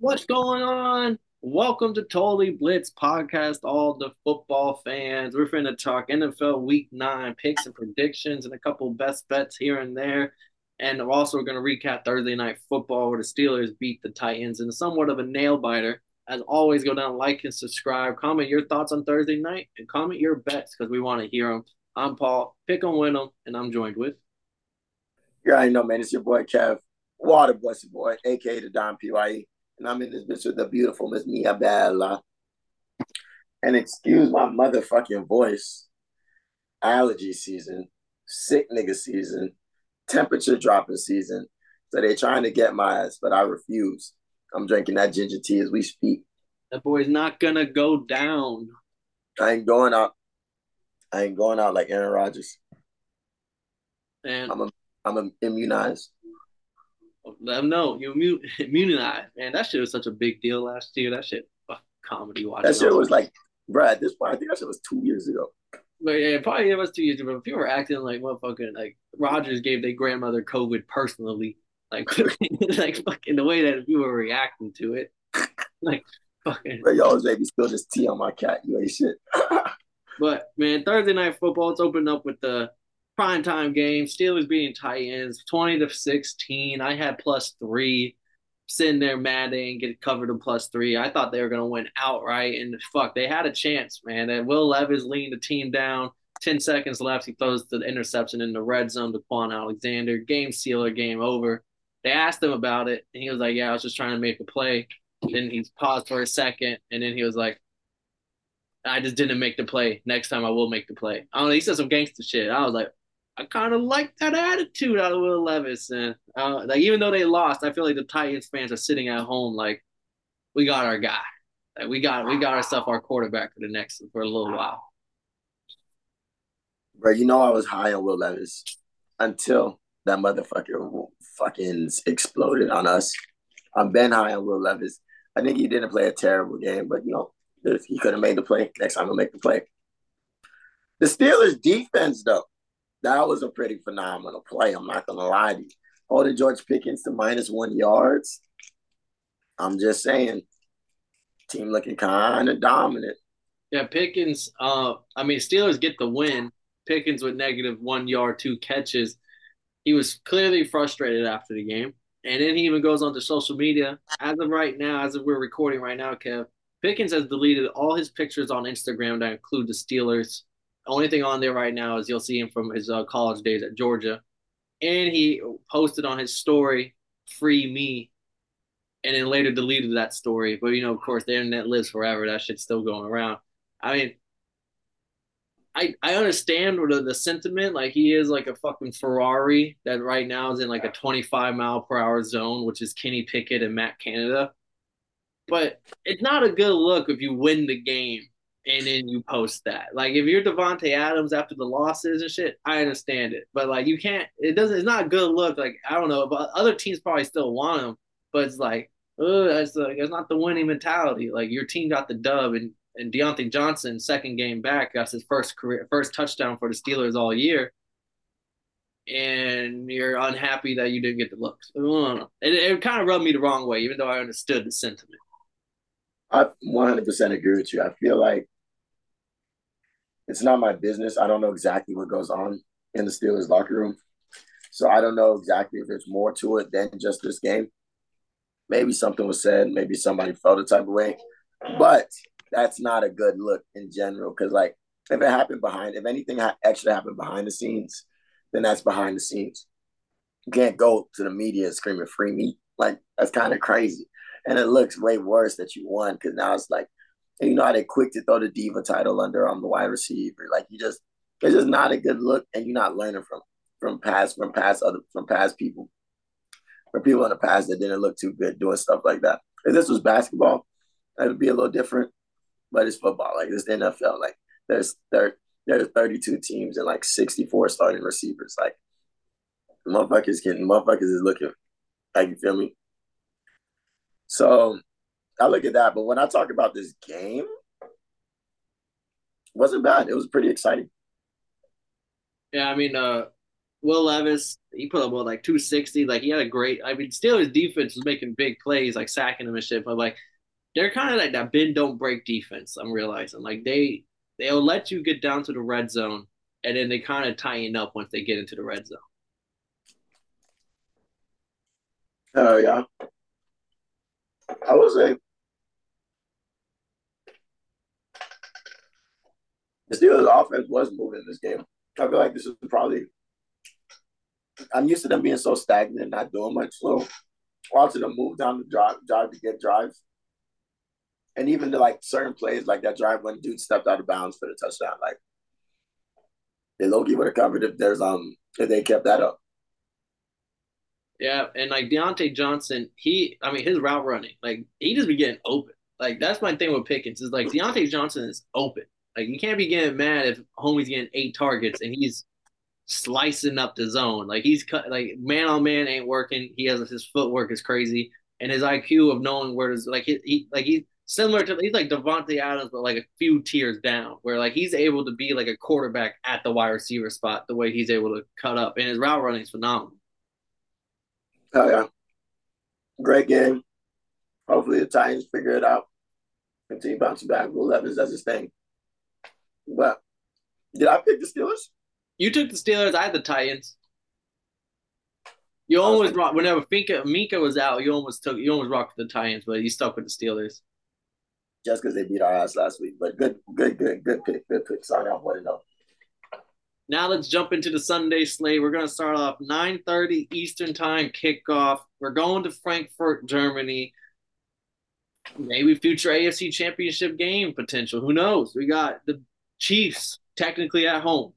What's going on? Welcome to Totally Blitz podcast, all the football fans. We're finna talk NFL Week Nine picks and predictions, and a couple best bets here and there. And also we're also going to recap Thursday Night Football, where the Steelers beat the Titans, in somewhat of a nail biter. As always, go down, like, and subscribe. Comment your thoughts on Thursday night, and comment your bets because we want to hear them. I'm Paul. Pick them, win them, and I'm joined with. Yeah, I know, man. It's your boy Kev, Water Blessed Boy, aka the Don Pye and I'm in this bitch with the beautiful Miss Mia Bella. And excuse my motherfucking voice. Allergy season, sick nigga season, temperature dropping season. So they're trying to get my ass, but I refuse. I'm drinking that ginger tea as we speak. That boy's not gonna go down. I ain't going out. I ain't going out like Aaron Rodgers. And I'm a, I'm a immunized. Let them know you immune, immunized. Man, that shit was such a big deal last year. That shit, comedy watching. That shit was like, bro, at this point, I think that shit was two years ago. But yeah, probably it was two years ago. But people were acting like motherfucking like Rodgers gave their grandmother COVID personally, like like fucking the way that people were reacting to it, like fucking. But y'all was maybe spill this tea on my cat. You ain't shit. but man, Thursday night football. It's opened up with the primetime game. Steelers beating Titans 20 to 16. I had plus three. Sitting there mad they didn't get covered in plus three. I thought they were gonna win outright, and fuck, they had a chance, man. And Will Levis leaned the team down. 10 seconds left. He throws the interception in the red zone to Kwon Alexander. Game sealer, game over. They asked him about it, and he was like, Yeah, I was just trying to make a play. Then he paused for a second, and then he was like, I just didn't make the play. Next time I will make the play. I don't know. He said some gangster shit. I was like, I kind of like that attitude out of Will Levis, and uh, like even though they lost, I feel like the Titans fans are sitting at home like, we got our guy, like we got we got ourselves our quarterback for the next for a little while. Bro, you know I was high on Will Levis until that motherfucker fucking exploded on us. I'm been high on Will Levis. I think he didn't play a terrible game, but you know if he could have made the play. Next time he'll make the play. The Steelers defense though that was a pretty phenomenal play. I'm not gonna lie to you. Holding George Pickens to minus one yards. I'm just saying, team looking kind of dominant. Yeah, Pickens. Uh, I mean, Steelers get the win. Pickens with negative one yard, two catches. He was clearly frustrated after the game, and then he even goes onto social media. As of right now, as of we're recording right now, Kev Pickens has deleted all his pictures on Instagram that include the Steelers only thing on there right now is you'll see him from his uh, college days at Georgia, and he posted on his story "Free me," and then later deleted that story. But you know, of course, the internet lives forever. That shit's still going around. I mean, I I understand the, the sentiment. Like he is like a fucking Ferrari that right now is in like a 25 mile per hour zone, which is Kenny Pickett and Matt Canada. But it's not a good look if you win the game and then you post that. Like if you're Davante Adams after the losses and shit, I understand it. But like you can't it doesn't it's not a good look. Like I don't know, but other teams probably still want him, but it's like, ugh, it's like it's not the winning mentality. Like your team got the dub and and Diontae Johnson, second game back, got his first career first touchdown for the Steelers all year. And you're unhappy that you didn't get the looks. It, it kind of rubbed me the wrong way, even though I understood the sentiment. I 100% agree with you. I feel like it's not my business. I don't know exactly what goes on in the Steelers locker room. So I don't know exactly if there's more to it than just this game. Maybe something was said, maybe somebody felt a type of way. But that's not a good look in general. Cause like if it happened behind, if anything actually happened behind the scenes, then that's behind the scenes. You can't go to the media screaming free me. Like that's kind of crazy. And it looks way worse that you won because now it's like and you know how they quick to throw the diva title under on um, the wide receiver. Like you just it's just not a good look, and you're not learning from from past from past other from past people. From people in the past that didn't look too good doing stuff like that. If this was basketball, it would be a little different. But it's football. Like the NFL. Like there's there there's 32 teams and like 64 starting receivers. Like motherfuckers getting motherfuckers is looking like you feel me. So I look at that. But when I talk about this game, wasn't bad. It was pretty exciting. Yeah, I mean, uh, Will Levis, he put up what like 260. Like he had a great. I mean, Steelers defense was making big plays, like sacking him and shit. But like they're kind of like that bend don't break defense. I'm realizing like they they'll let you get down to the red zone, and then they kind of tighten up once they get into the red zone. Oh yeah, I would say the Steelers' offense was moving in this game. I feel like this is probably. I'm used to them being so stagnant and not doing much. So, watching them move down the drive, drive to get drives, and even to like certain plays, like that drive when dude stepped out of bounds for the touchdown, like they low key would have covered if there's um if they kept that up. Yeah, and like Diontae Johnson, he I mean his route running, like he just be getting open. Like that's my thing with Pickens is like Diontae Johnson is open. Like you can't be getting mad if homie's getting eight targets and he's slicing up the zone. Like he's cut like man on man ain't working. He has his footwork is crazy, and his IQ of knowing where to like he, he like he similar to he's like Davante Adams, but like a few tiers down, where like he's able to be like a quarterback at the wide receiver spot, the way he's able to cut up, and his route running is phenomenal. Oh yeah, great game. Hopefully the Titans figure it out. Continue bouncing back. Will Levis does his thing. But did I pick the Steelers? You took the Steelers. I had the Titans. You almost rocked whenever Finka Minkah was out. You almost took you almost rocked the Titans, but you stuck with the Steelers. Just because they beat our ass last week, but good, good, good, good pick, good pick. Sorry, I want to know. Now let's jump into the Sunday slate. We're going to start off 9:30 Eastern Time kickoff. We're going to Frankfurt, Germany. Maybe future AFC Championship game potential. Who knows? We got the Chiefs technically at home,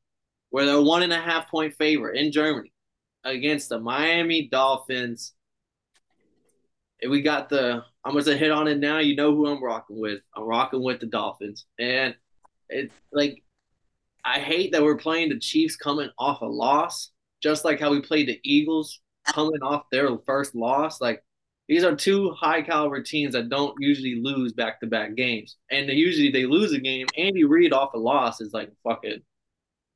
where they're one and a half point favorite in Germany against the Miami Dolphins. And we got the I'm gonna hit on it now. You know who I'm rocking with. I'm rocking with the Dolphins. And it's like I hate that we're playing the Chiefs coming off a loss, just like how we played the Eagles coming off their first loss. Like these are two high caliber teams that don't usually lose back to back games. And they usually they lose a game. Andy Reid off a loss is like fucking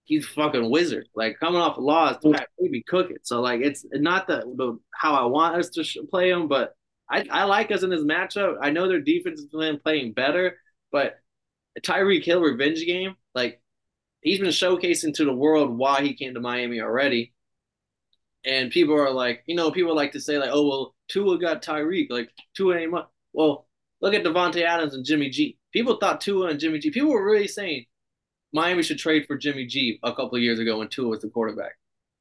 he's fucking wizard. Like coming off a loss, maybe cook it. So like it's not the, the how I want us to play them, but I, I like us in this matchup. I know their defense is playing playing better, but Tyreek Hill revenge game, like he's been showcasing to the world why he came to Miami already. And people are like, you know, people like to say like, oh well, Tua got Tyreek, like Tua ain't much. Well, look at Davante Adams and Jimmy G. People thought Tua and Jimmy G. People were really saying Miami should trade for Jimmy G a couple years ago when Tua was the quarterback.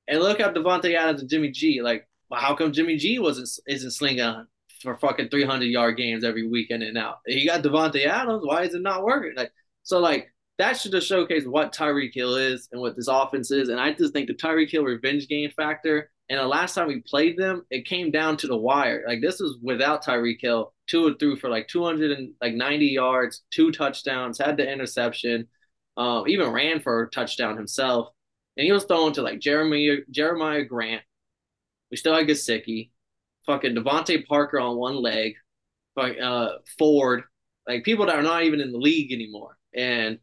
And look at Davante Adams and Jimmy G. Like, well, how come Jimmy G wasn't isn't slinging for fucking 300 yard games every weekend and out? He got Davante Adams. Why is it not working? Like, so like that should have showcase what Tyreek Hill is and what this offense is. And I just think the Tyreek Hill revenge game factor. And the last time we played them, it came down to the wire. Like this was without Tyreek Hill, two and through for like 290 yards, two touchdowns, had the interception, um, even ran for a touchdown himself. And he was thrown to like Jeremy Jeremiah Grant. We still had Gesicki, fucking DeVante Parker on one leg, uh, Ford, like people that are not even in the league anymore. And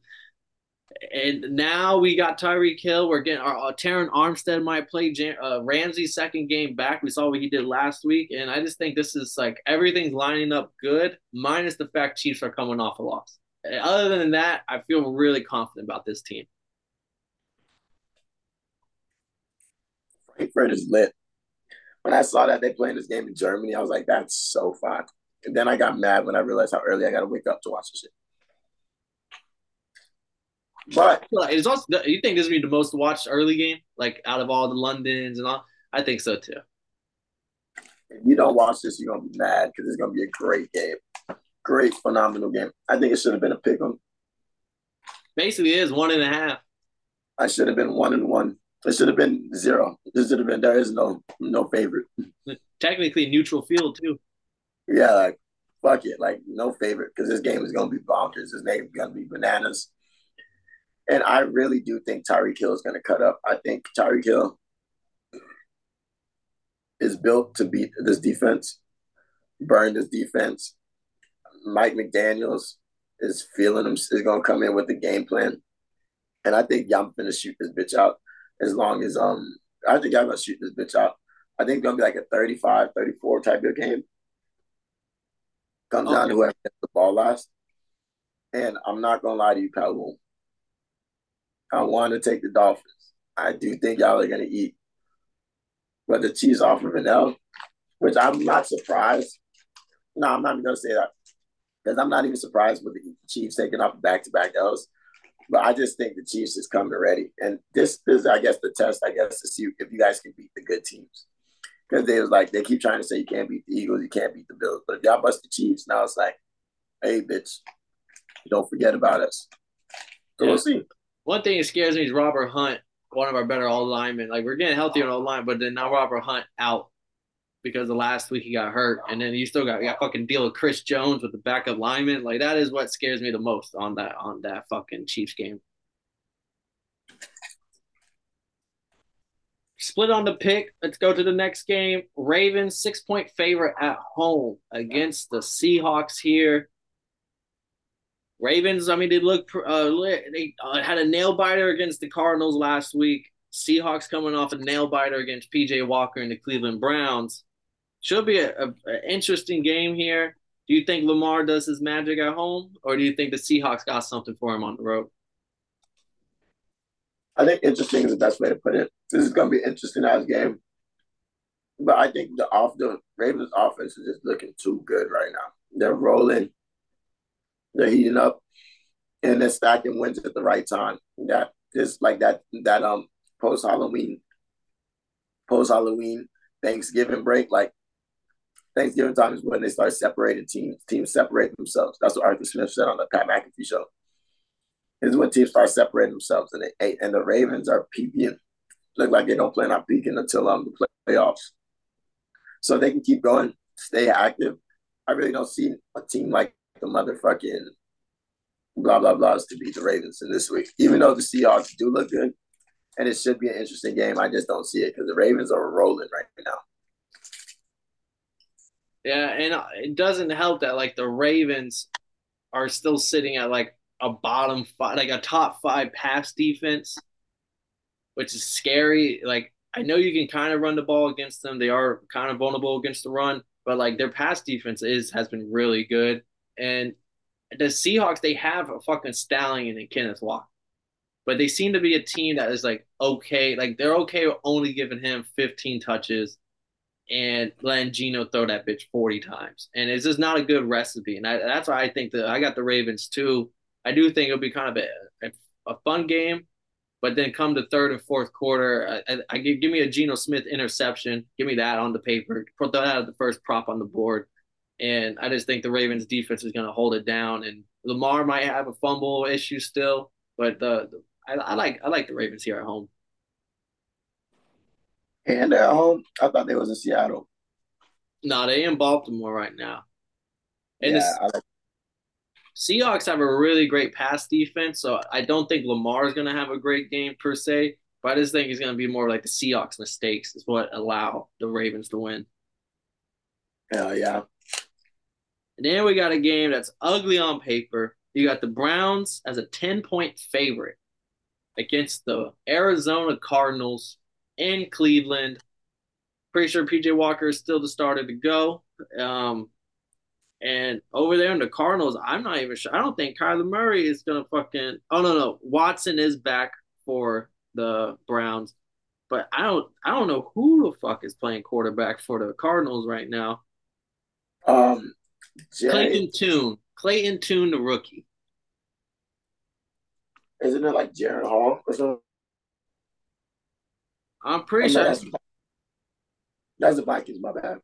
and now we got Tyreek Hill. We're getting our uh, Terron Armstead might play Jan- uh, Ramsey's second game back. We saw what he did last week, and I just think this is like everything's lining up good, minus the fact Chiefs are coming off a loss. Other than that, I feel really confident about this team. Frankfurt is lit. When I saw that they playing this game in Germany, I was like, "That's so fun." And then I got mad when I realized how early I got to wake up to watch this shit. But it's also you think this would be the most watched early game, like out of all the Londons and all. I think so too. If you don't watch this, you're gonna be mad because it's gonna be a great game, great, phenomenal game. I think it should have been a pick 'em. Basically, it is one and a half. I should have been one and one. It should have been zero. This should have been there is no no favorite. Technically neutral field too. Yeah, like fuck it, like no favorite because this game is gonna be bonkers. This game is gonna be bananas. And I really do think Tyreek Hill is going to cut up. I think Tyreek Hill is built to beat this defense, burn this defense. Mike McDaniels is feeling him, is going to come in with the game plan. And I think y'all going to shoot this bitch out as long as um I think I'm gonna shoot this bitch out. I think it's gonna be like a 35, 34 type of game. Comes okay. down to whoever gets the ball last. And I'm not gonna lie to you, Calhoun. I want to take the Dolphins. I do think y'all are gonna eat. But the Chiefs offer an L, which I'm not surprised. No, I'm not even gonna say that because I'm not even surprised with the Chiefs taking off back to back L's. But I just think the Chiefs is coming ready, and this is, I guess, the test. I guess to see if you guys can beat the good teams, because they was like they keep trying to say you can't beat the Eagles, you can't beat the Bills, but if y'all bust the Chiefs, now it's like, hey, bitch, don't forget about us. So yeah. we'll see. One thing that scares me is Robert Hunt, one of our better all linemen. Like we're getting healthy on all line, but then now Robert Hunt out because the last week he got hurt, and then you still got got fucking deal with Chris Jones with the backup lineman. Like that is what scares me the most on that on that fucking Chiefs game. Split on the pick. Let's go to the next game. Ravens six point favorite at home against the Seahawks here. Ravens, I mean, they look uh, they uh, had a nail biter against the Cardinals last week. Seahawks coming off a nail biter against PJ Walker and the Cleveland Browns. Should be an interesting game here. Do you think Lamar does his magic at home, or do you think the Seahawks got something for him on the road? I think interesting is the best way to put it. This is going to be an interesting ass game, but I think the off the Ravens offense is just looking too good right now. They're rolling, they're heating up, and they're stacking wins at the right time. That just like that that um post Halloween, post Halloween Thanksgiving break, like Thanksgiving time is when they start separating teams. Teams separate themselves. That's what Arthur Smith said on the Pat McAfee show. Is when teams start separating themselves, and they and the Ravens are peaking. Look like they don't plan on peaking until um the playoffs. So they can keep going, stay active. I really don't see a team like the motherfucking blah blah blahs to beat the Ravens in this week. Even though the Seahawks do look good, and it should be an interesting game, I just don't see it because the Ravens are rolling right now. Yeah, and uh, it doesn't help that like the Ravens are still sitting at like a bottom five, like a top five pass defense, which is scary. Like I know you can kind of run the ball against them; they are kind of vulnerable against the run, but like their pass defense is has been really good. And the Seahawks, they have a fucking stallion in Kenneth Walker, but they seem to be a team that is like okay, like they're okay with only giving him 15 touches and letting Geno throw that bitch 40 times. And it's just not a good recipe. And I, that's why I think that I got the Ravens too. I do think it'll be kind of a, a, a fun game, but then come the third and fourth quarter, I, I, I give, give me a Geno Smith interception. Give me that on the paper. Put that as the first prop on the board. And I just think the Ravens defense is going to hold it down. And Lamar might have a fumble issue still, but the, the I, I like I like the Ravens here at home. And at home, I thought they was in Seattle. No, they in Baltimore right now. And yeah, the like- Seahawks have a really great pass defense, so I don't think Lamar is going to have a great game per se. But I just think he's going to be more like the Seahawks mistakes is what allow the Ravens to win. Hell yeah. And then we got a game that's ugly on paper. You got the Browns as a 10 point favorite against the Arizona Cardinals in Cleveland. Pretty sure PJ Walker is still the starter to go. Um, and over there in the Cardinals, I'm not even sure. I don't think Kyler Murray is gonna fucking. Oh no, no, Watson is back for the Browns, but I don't. I don't know who the fuck is playing quarterback for the Cardinals right now. Um, Jay, Clayton Tune, Clayton Tune, the rookie. Isn't it like Jaren Hall or something? I'm pretty sure. That's, that's the Vikings. My bad.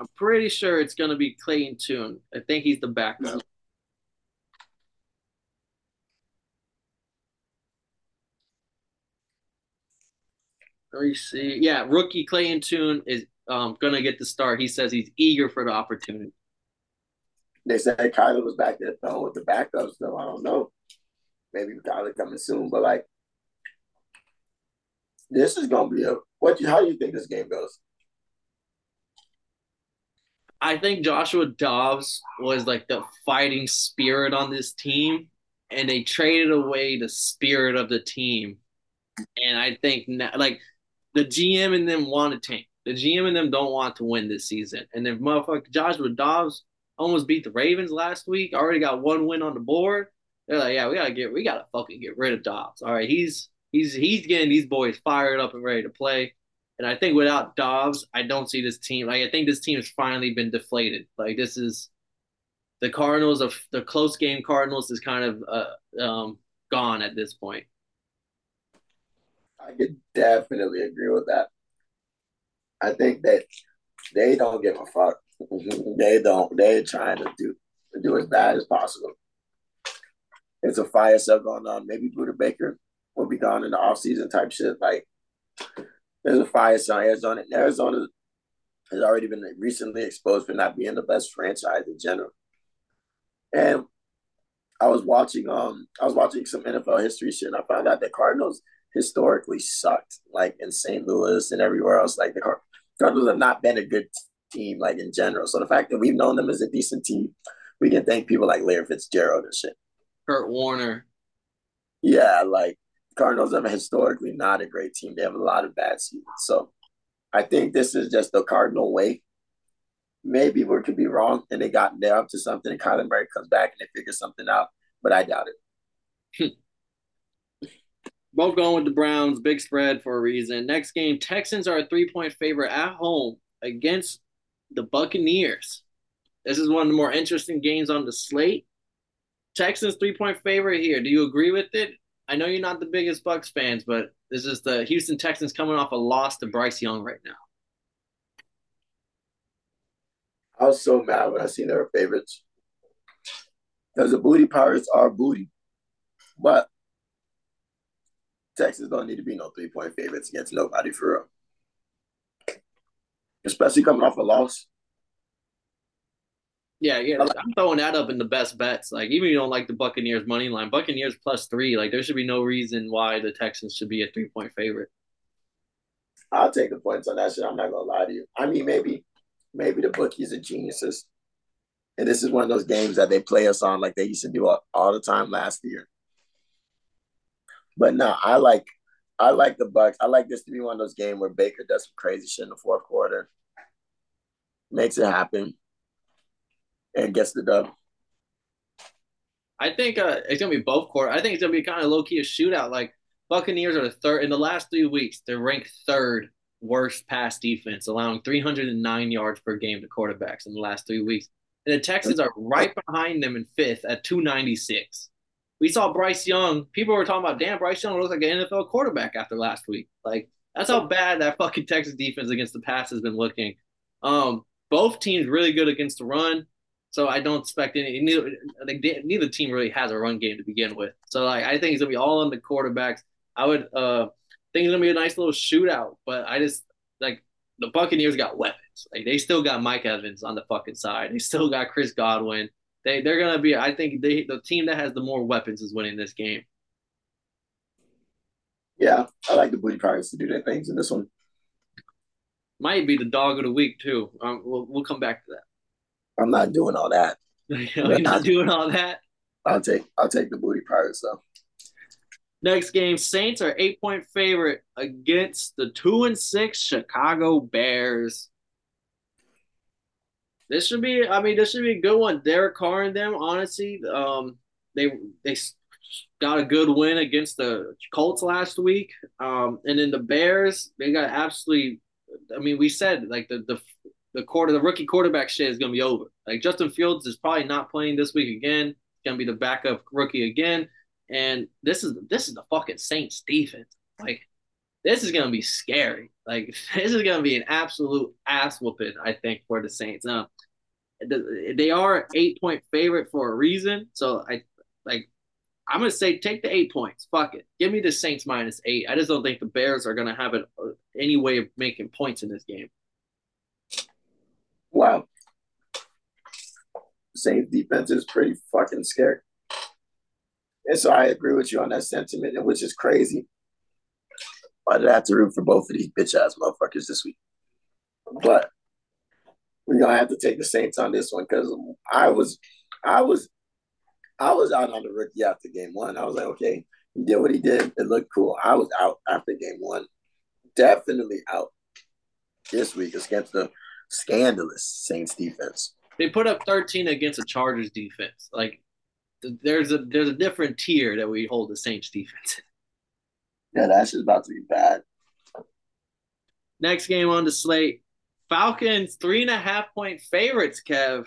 I'm pretty sure it's going to be Clayton Tune. I think he's the backup. Let me see. Yeah, rookie Clayton Tune is um, going to get the start. He says he's eager for the opportunity. They said Kyler was back there throwing with the backups, though. I don't know. Maybe Kyler coming soon, but like this is gonna be a what? You, How do you think this game goes? I think Joshua Dobbs was like the fighting spirit on this team, and they traded away the spirit of the team. And I think now, like the GM and them want to tank. The GM and them don't want to win this season. And then motherfucker Joshua Dobbs almost beat the Ravens last week. Already got one win on the board. They're like, yeah, we gotta get, we gotta fucking get rid of Dobbs. All right, he's he's he's getting these boys fired up and ready to play. And I think without Dobbs, I don't see this team. Like I think this team has finally been deflated. Like this is the Cardinals of the close game. Cardinals is kind of uh, um, gone at this point. I could definitely agree with that. I think that they don't give a fuck. they don't. They're trying to do do as bad as possible. There's a fire sale going on. Maybe Budda Baker will be gone in the offseason type shit. Like there's a fire sale in Arizona. Arizona has already been recently exposed for not being the best franchise in general. And I was watching um I was watching some NFL history shit and I found out that Cardinals historically sucked, like in St. Louis and everywhere else. Like the Cardinals have not been a good team, like in general. So the fact that we've known them as a decent team, we can thank people like Larry Fitzgerald and shit. Kurt Warner. Yeah, like Cardinals have historically not a great team. They have a lot of bad seasons. So I think this is just the Cardinal way. Maybe we could be wrong, and they got they're up to something, and Kyler Murray comes back and they figure something out, but I doubt it. Both going with the Browns, big spread for a reason. Next game, Texans are a three point favorite at home against the Buccaneers. This is one of the more interesting games on the slate. Texans three point favorite here. Do you agree with it? I know you're not the biggest Bucks fans, but this is the Houston Texans coming off a loss to Bryce Young right now. I was so mad when I seen they were favorites. Because the booty pirates are booty. But Texas don't need to be no three point favorites against nobody for real. Especially coming off a loss. Yeah, yeah. I'm throwing that up in the best bets. Like, even if you don't like the Buccaneers money line, Buccaneers plus three. Like, there should be no reason why the Texans should be a three point favorite. I'll take the points on that shit. I'm not gonna lie to you. I mean, maybe, maybe the bookies are geniuses, and this is one of those games that they play us on like they used to do all, all the time last year. But no, I like, I like the Bucks. I like this to be one of those games where Baker does some crazy shit in the fourth quarter, makes it happen and gets the dub. I think uh, it's gonna be both court. I think it's gonna be kind of low key a shootout. Like Buccaneers are the third in the last three weeks. They're ranked third worst pass defense, allowing 309 yards per game to quarterbacks in the last three weeks. And the Texans are right behind them in fifth at 296. We saw Bryce Young. People were talking about, damn, Bryce Young looks like an NFL quarterback after last week. Like that's how bad that fucking Texas defense against the pass has been looking. Um, both teams really good against the run. So I don't expect any. Neither, neither team really has a run game to begin with. So like I think it's gonna be all on the quarterbacks. I would uh think it's gonna be a nice little shootout. But I just like the Buccaneers got weapons. Like they still got Mike Evans on the fucking side. They still got Chris Godwin. They they're gonna be. I think they the team that has the more weapons is winning this game. Yeah, I like the Booty Pirates to do their things in this one. Might be the dog of the week too. Um, we'll we'll come back to that. I'm not doing all that. You're not doing all that. I'll take I'll take the booty pirates though. Next game, Saints are eight point favorite against the two and six Chicago Bears. This should be, I mean, this should be a good one. Derek Carr and them, honestly, um, they they got a good win against the Colts last week, um, and then the Bears, they got absolutely. I mean, we said like the the the quarter, the rookie quarterback shit is to be over. Like Justin Fields is probably not playing this week again. Going to be the backup rookie again. And this is this is the fucking Saints defense. Like this is to be scary. Like this is to be an absolute ass whooping. I think for the Saints. Now they are eight point favorite for a reason. So I like I'm gonna say take the eight points. Fuck it. Give me the Saints minus eight. I just don't think the Bears are gonna have it uh, any way of making points in this game. Wow. Saints defense is pretty fucking scary. And so I agree with you on that sentiment, which is crazy. Did I have to root for both of these bitch ass motherfuckers this week? But we're gonna have to take the Saints on this one because I was I was I was out on the rookie after game one. I was like, okay, he did what he did. It looked cool. I was out after game one. definitely out this week against the scandalous Saints defense. They put up 13 against the Chargers defense. Like there's a there's a different tier that we hold the Saints defense. Yeah, that's just about to be bad. Next game on the slate, Falcons three and a half point favorites, Kev,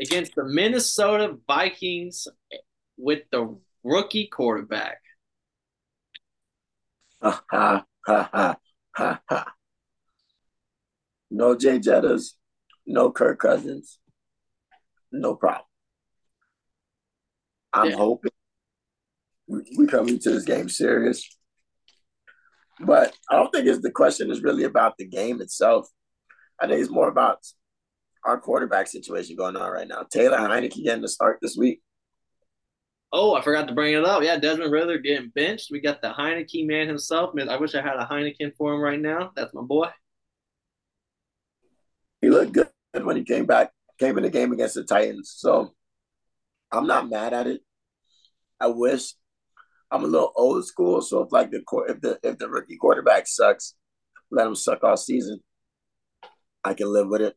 against the Minnesota Vikings with the rookie quarterback. Ha ha ha ha ha. No Jay Jettas, no Kirk Cousins, no problem. I'm yeah. hoping we come into this game serious. But I don't think it's the question is really about the game itself. I think it's more about our quarterback situation going on right now. Taylor Heinicke getting the start this week. Oh, I forgot to bring it up. Yeah, Desmond Ridder getting benched. We got the Heinicke man himself. I wish I had a Heineken for him right now. That's my boy. He looked good when he came back, came in the game against the Titans. So I'm not mad at it. I wish I'm a little old school, so if like the if the if the rookie quarterback sucks, let him suck all season. I can live with it.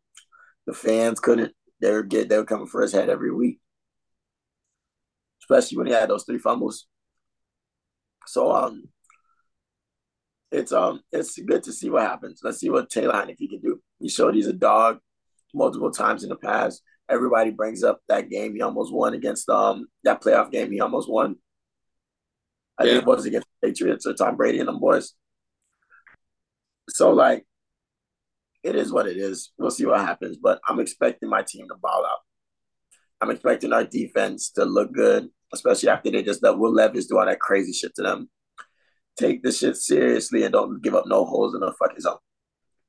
The fans couldn't. They were get they were coming for his head every week, especially when he had those three fumbles. So um, it's um it's good to see what happens. Let's see what Taylor Heinicke can do. He showed he's a dog multiple times in the past. Everybody brings up that game he almost won against um that playoff game he almost won I yeah. think it was against the Patriots or Tom Brady and them boys. So like, it is what it is. We'll see what happens, but I'm expecting my team to ball out. I'm expecting our defense to look good, especially after they just let Will Levis do all that crazy shit to them. Take this shit seriously and don't give up no holes in the fucking zone.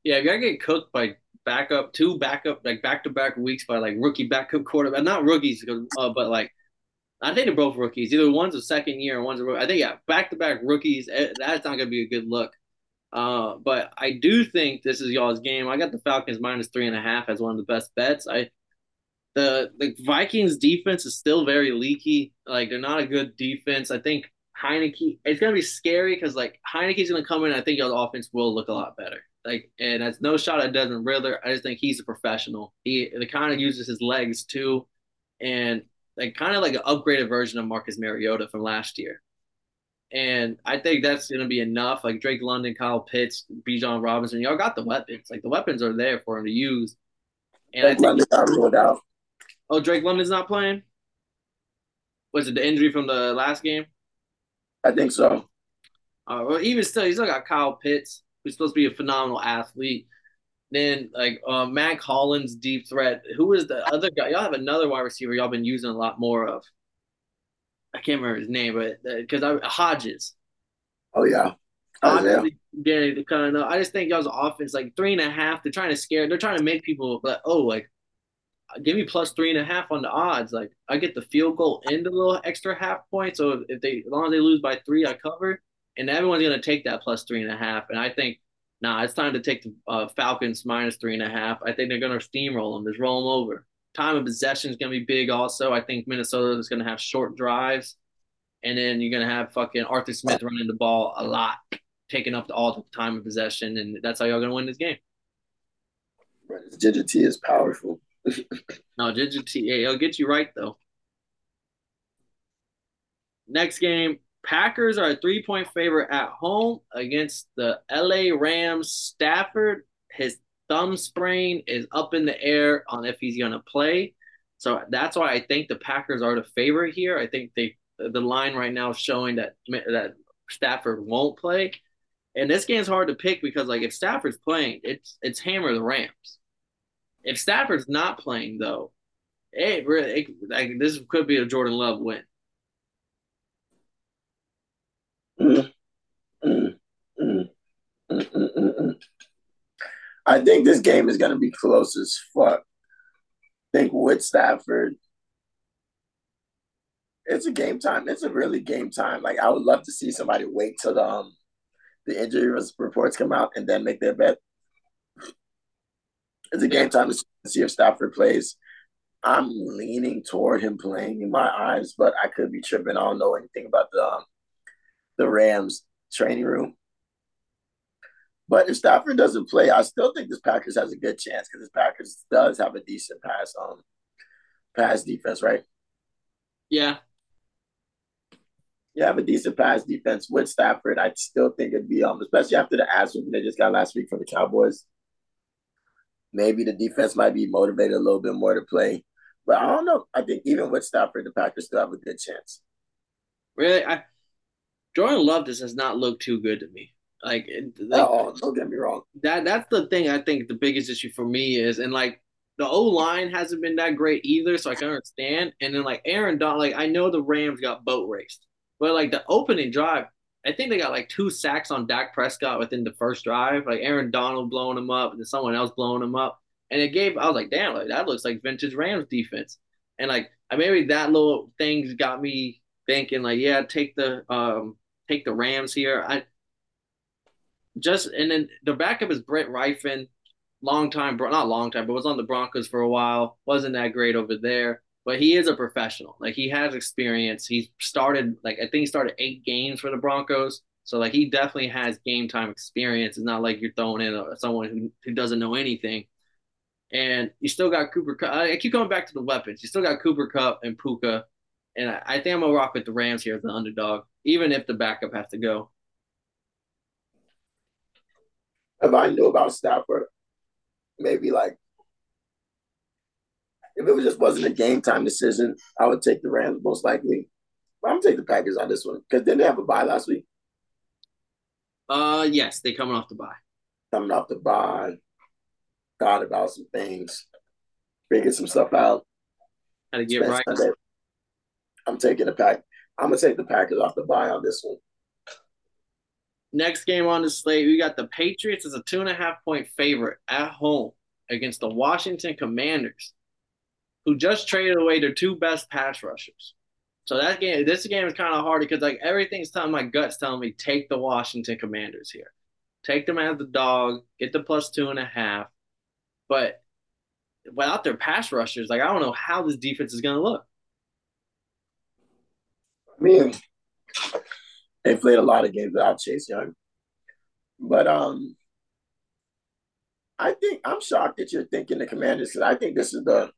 Yeah, you gotta get cooked by backup, two backup, like back to back weeks by like rookie backup quarterback, not rookies, uh, but like I think they're both rookies. Either one's a second year one's a rookie. I think yeah, back to back rookies. Eh, that's not gonna be a good look. Uh, but I do think this is y'all's game. I got the Falcons minus three and a half as one of the best bets. I the the Vikings defense is still very leaky. Like they're not a good defense. I think Heinicke. It's gonna be scary because like Heinicke's gonna come in. I think y'all's offense will look a lot better. Like and that's no shot at Desmond Ridder. I just think he's a professional. He, he kind of uses his legs too, and like kind of like an upgraded version of Marcus Mariota from last year. And I think that's going to be enough. Like Drake London, Kyle Pitts, Bijan Robinson, y'all got the weapons. Like the weapons are there for him to use. And Drake I think London got ruled out. Oh, Drake London's not playing. Was it the injury from the last game? I think so. Uh, well, even still, he's still got Kyle Pitts, who's supposed to be a phenomenal athlete. Then like uh, Mack Hollins, deep threat. Who is the other guy? Y'all have another wide receiver y'all been using a lot more of. I can't remember his name, but because uh, I Hodges. Oh yeah. Oh, yeah. Getting kind of. I just think y'all's offense like three and a half. They're trying to scare. They're trying to make people like, oh, like give me plus three and a half on the odds. Like I get the field goal and the little extra half point. So if they as long as they lose by three, I cover. And everyone's gonna take that plus three and a half. And I think nah, it's time to take the uh, Falcons minus three and a half. I think they're going to steamroll them, just roll them over. Time of possession is going to be big also. I think Minnesota is going to have short drives. And then you're going to have fucking Arthur Smith running the ball a lot, taking up all the time of possession. And that's how y'all going to win this game. Ginger T is powerful. no, Ginger T, yeah, it'll get you right, though. Next game, Packers are a three point favorite at home against the LA Rams. Stafford, his thumb sprain is up in the air on if he's going to play. So that's why I think the Packers are the favorite here. I think they the line right now is showing that that Stafford won't play. And this game's hard to pick because like if Stafford's playing, it's it's hammer the Rams. If Stafford's not playing though, it really it, like this could be a Jordan Love win. Mm-hmm. Mm-hmm. Mm-hmm. I think this game is going to be close as fuck. I think with Stafford, it's a game time. It's a really game time. Like I would love to see somebody wait till the um, the injury reports come out and then make their bet. It's a game time to see if Stafford plays. I'm leaning toward him playing in my eyes, but I could be tripping. I don't know anything about the um, the Rams training room. But if Stafford doesn't play, I still think this Packers has a good chance because this Packers does have a decent pass um pass defense, right? Yeah. You have a decent pass defense with Stafford. I still think it'd be um, especially after the ass whooping they just got last week from the Cowboys. Maybe the defense might be motivated a little bit more to play. But I don't know. I think even with Stafford, the Packers still have a good chance. Really, I Jordan Love just has not looked too good to me. Like, like oh, don't get me wrong. That that's the thing. I think the biggest issue for me is, and like the O line hasn't been that great either, so I can understand. And then like Aaron Donald, like I know the Rams got boat raced, but like the opening drive, I think they got like two sacks on Dak Prescott within the first drive. Like Aaron Donald blowing him up, and then someone else blowing him up, and it gave. I was like, damn, like that looks like vintage Rams defense. And like maybe that little things got me thinking, like, yeah, take the um take the Rams here. I just and then the backup is Brett Rypien, long time, not long time, but was on the Broncos for a while. wasn't that great over there, but he is a professional. Like he has experience. He started like I think he started eight games for the Broncos, so like he definitely has game time experience. It's not like you're throwing in someone who who doesn't know anything. And you still got Cooper Kupp. I keep coming back to the weapons. You still got Cooper Kupp and Puka. And I, I think I'm gonna rock with the Rams here as the underdog, even if the backup has to go. If I knew about Stafford, maybe like if it just wasn't a game time decision, I would take the Rams most likely. But I'm gonna take the Packers on this one because didn't they have a bye last week? Uh, yes, they coming off the bye. Coming off the bye, thought about some things, figured some stuff out. How to get right. I'm taking the pack. I'm gonna take the Packers off the bye on this one. Next game on the slate, we got the Patriots as a two and a half point favorite at home against the Washington Commanders, who just traded away their two best pass rushers. So that game, this game is kind of hard because like everything's telling my guts telling me take the Washington Commanders here, take them as the dog, get the plus two and a half. But without their pass rushers, like I don't know how this defense is going to look. I mean, they played a lot of games without Chase Young. But um, I think I'm shocked that you're thinking the Commanders because I think this is the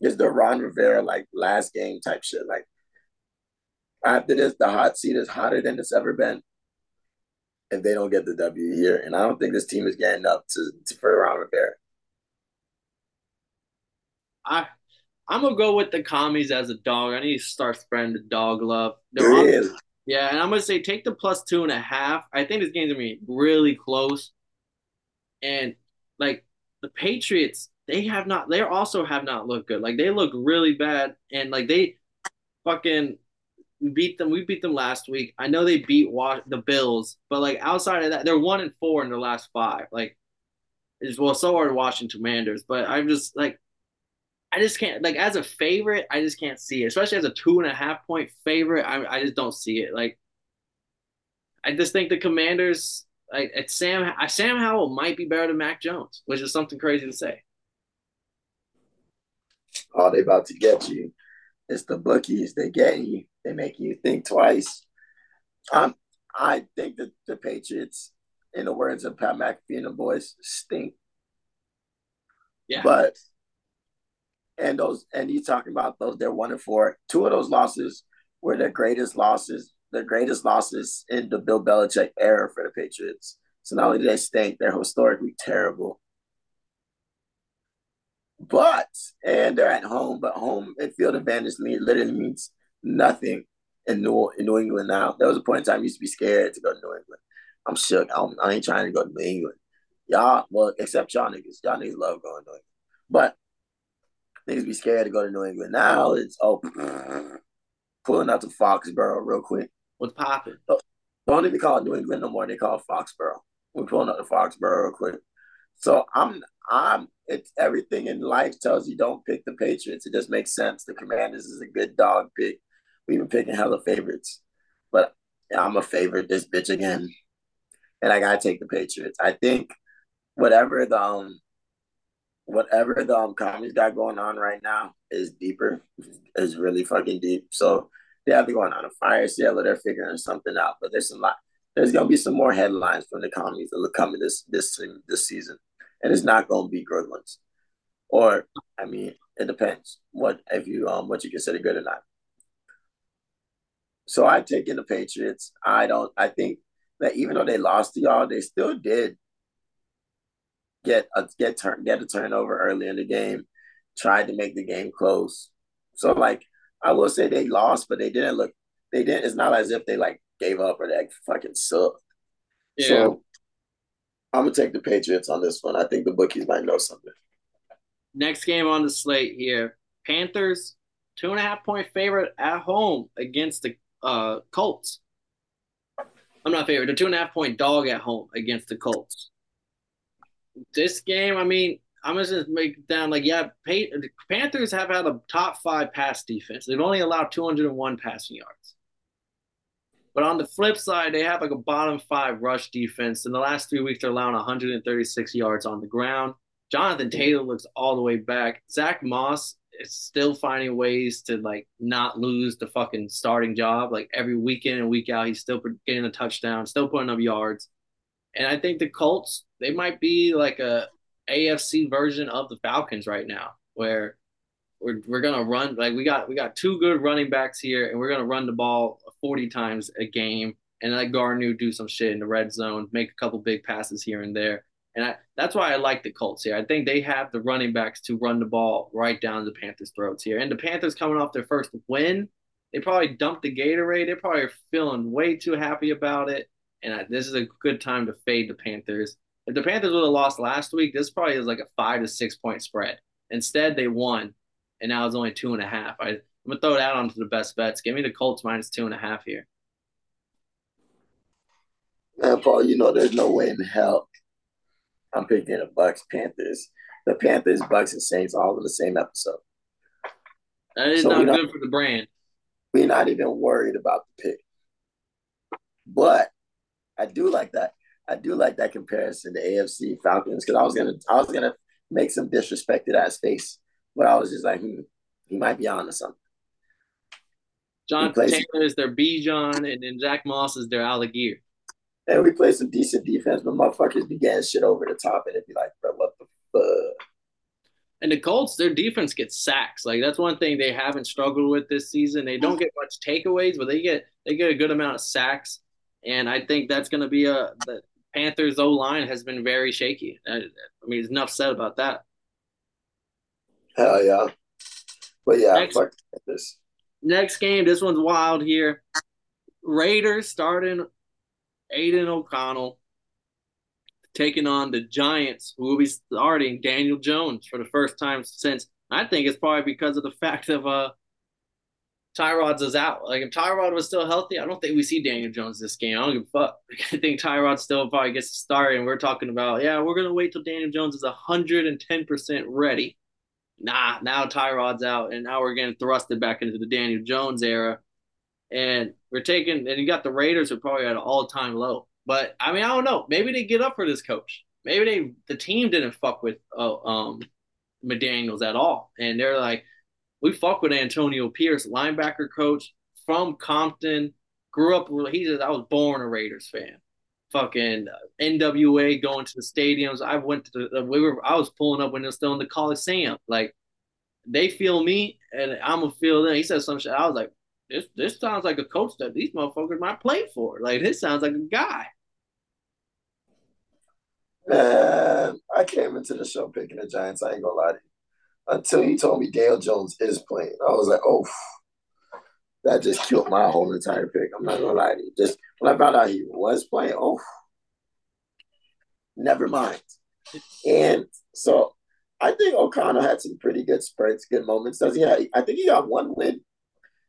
this is the Ron Rivera like last game type shit. Like after this, the hot seat is hotter than it's ever been. If they don't get the W here, and I don't think this team is getting up to, to for Ron Rivera. I I'm gonna go with the commies as a dog. I need to start spreading the dog love. They're really? Yeah, and I'm gonna say take the plus two and a half. I think this game's gonna be really close. And like the Patriots, they have not they also have not looked good. Like they look really bad and like they fucking beat them. We beat them last week. I know they beat Wash- the Bills, but like outside of that, they're one and four in their last five. Like, it's well, so are the Washington Commanders. But I'm just like, I just can't like as a favorite. I just can't see it, especially as a two and a half point favorite. I I just don't see it. Like I just think the Commanders. Like it's Sam Sam Howell might be better than Mac Jones, which is something crazy to say. Oh, they about to get you. It's the bookies. They get you. They make you think twice. Um, I think that the Patriots, in the words of Pat McAfee and the boys, stink. Yeah. But and those and he's talking about those they're one and four. Two of those losses were the greatest losses, the greatest losses in the Bill Belichick era for the Patriots. So not only do they stink, they're historically terrible. But and they're at home, but home and field advantage literally means nothing in New in New England now. There was a point in time I used to be scared to go to New England. I'm shook. I'm, I ain't trying to go to New England. Y'all, well, except y'all niggas. Y'all niggas love going to New England. But Niggas be scared to go to New England. Now it's open. Pulling out to Foxborough real quick. What's popping? Don't even call it New England no more. They call it Foxborough. We're pulling out to Foxborough real quick. So I'm I'm it's everything in life tells you don't pick the Patriots. It just makes sense. The Commanders is a good dog pick. We've been picking hella favorites. But I'm a favorite this bitch again. And I gotta take the Patriots. I think whatever the um whatever the um, comedy's got going on right now is deeper, is really fucking deep. So they have to go on a fire sale or they're figuring something out. But there's a lot, there's gonna be some more headlines from the commies that look coming this this this season, and it's not gonna be good ones. Or I mean, it depends what if you um what you consider good or not. So I take in the Patriots. I don't. I think that even though they lost to y'all, they still did get a get turn get a turnover early in the game. Tried to make the game close. So like I will say they lost, but they didn't look. They didn't. It's not as if they like gave up or they fucking sucked. Yeah. So I'm gonna take the Patriots on this one. I think the bookies might know something. Next game on the slate here: Panthers two and a half point favorite at home against the uh, Colts. I'm not favorite. The two and a half point dog at home against the Colts. This game, I mean, I'm gonna just make it down like yeah, the Panthers have had a top five pass defense. They've only allowed 201 passing yards. But on the flip side, they have like a bottom five rush defense. In the last three weeks, they're allowing 136 yards on the ground. Jonathan Taylor looks all the way back. Zach Moss is still finding ways to like not lose the fucking starting job. Like every weekend and week out, he's still getting a touchdown, still putting up yards. And I think the Colts, they might be like a AFC version of the Falcons right now, where we're, we're gonna run like we got we got two good running backs here, and we're gonna run the ball 40 times a game, and let Gardner do some shit in the red zone, make a couple big passes here and there. And I, that's why I like the Colts here. I think they have the running backs to run the ball right down the Panthers' throats here. And the Panthers coming off their first win, they probably dumped the Gatorade. They're probably feeling way too happy about it. And I, this is a good time to fade the Panthers. If the Panthers would have lost last week, this probably is like a five to six point spread. Instead, they won, and now it's only two and a half. I, I'm gonna throw that onto the best bets. Give me the Colts minus two and a half here. Man, Paul, you know there's no way in hell I'm picking the Bucks, Panthers. The Panthers, Bucks, and Saints all in the same episode. That is so not good for the brand. We're not even worried about the pick. But I do like that. I do like that comparison to AFC Falcons because I was gonna I was gonna make some disrespect to that space, but I was just like, hmm, he might be on to something. John Taylor is their Bijan, and then Jack Moss is their Allgeier. And we played some decent defense, but motherfuckers began shit over the top, and it'd be like, bro, what the fuck? And the Colts, their defense gets sacks. Like that's one thing they haven't struggled with this season. They don't get much takeaways, but they get they get a good amount of sacks. And I think that's going to be a Panthers O line has been very shaky. I, I mean, there's enough said about that. Hell yeah. But yeah, next, fuck this. Next game, this one's wild here. Raiders starting Aidan O'Connell taking on the Giants, who will be starting Daniel Jones for the first time since I think it's probably because of the fact of uh Tyrod's is out. Like if Tyrod was still healthy, I don't think we see Daniel Jones this game. I don't give a fuck. I think Tyrod still probably gets started, and we're talking about yeah, we're gonna wait till Daniel Jones is hundred and ten percent ready. Nah, now Tyrod's out, and now we're getting thrusted back into the Daniel Jones era, and we're taking. And you got the Raiders are probably at an all time low. But I mean, I don't know. Maybe they get up for this coach. Maybe they the team didn't fuck with uh, um McDaniels at all, and they're like we fuck with Antonio Pierce, linebacker coach from Compton. Grew up. He says I was born a Raiders fan. Fucking uh, NWA going to the stadiums. I went to the. Uh, we were. I was pulling up when they were still in the Coliseum. Like they feel me, and I'm gonna feel them. He said some shit. I was like, this. This sounds like a coach that these motherfuckers might play for. Like this sounds like a guy. Man, I came into the show picking the Giants. I ain't gonna lie to you until he told me Dale Jones is playing. I was like, oh, that just killed my whole entire pick. I'm not gonna lie to you. Just when I found out he was playing, oh, never mind. And so I think O'Connell had some pretty good spurts, good moments. Does he? Have, I think he got one win.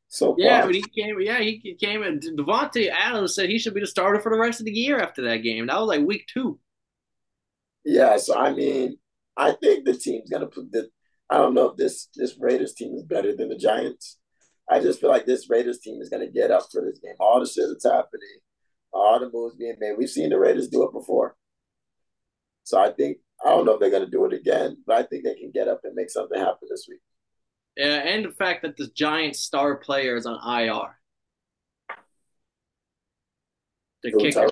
So yeah, but he came. Yeah, he came and Davante Adams said he should be the starter for the rest of the year after that game. That was like week two. Yeah, so I mean, I think the team's gonna put the I don't know if this this Raiders team is better than the Giants. I just feel like this Raiders team is going to get up for this game. All the shit that's happening, all the moves being made. We've seen the Raiders do it before. So I think I don't know if they're going to do it again, but I think they can get up and make something happen this week. Yeah, and the fact that the Giants star player is on IR. The kicker,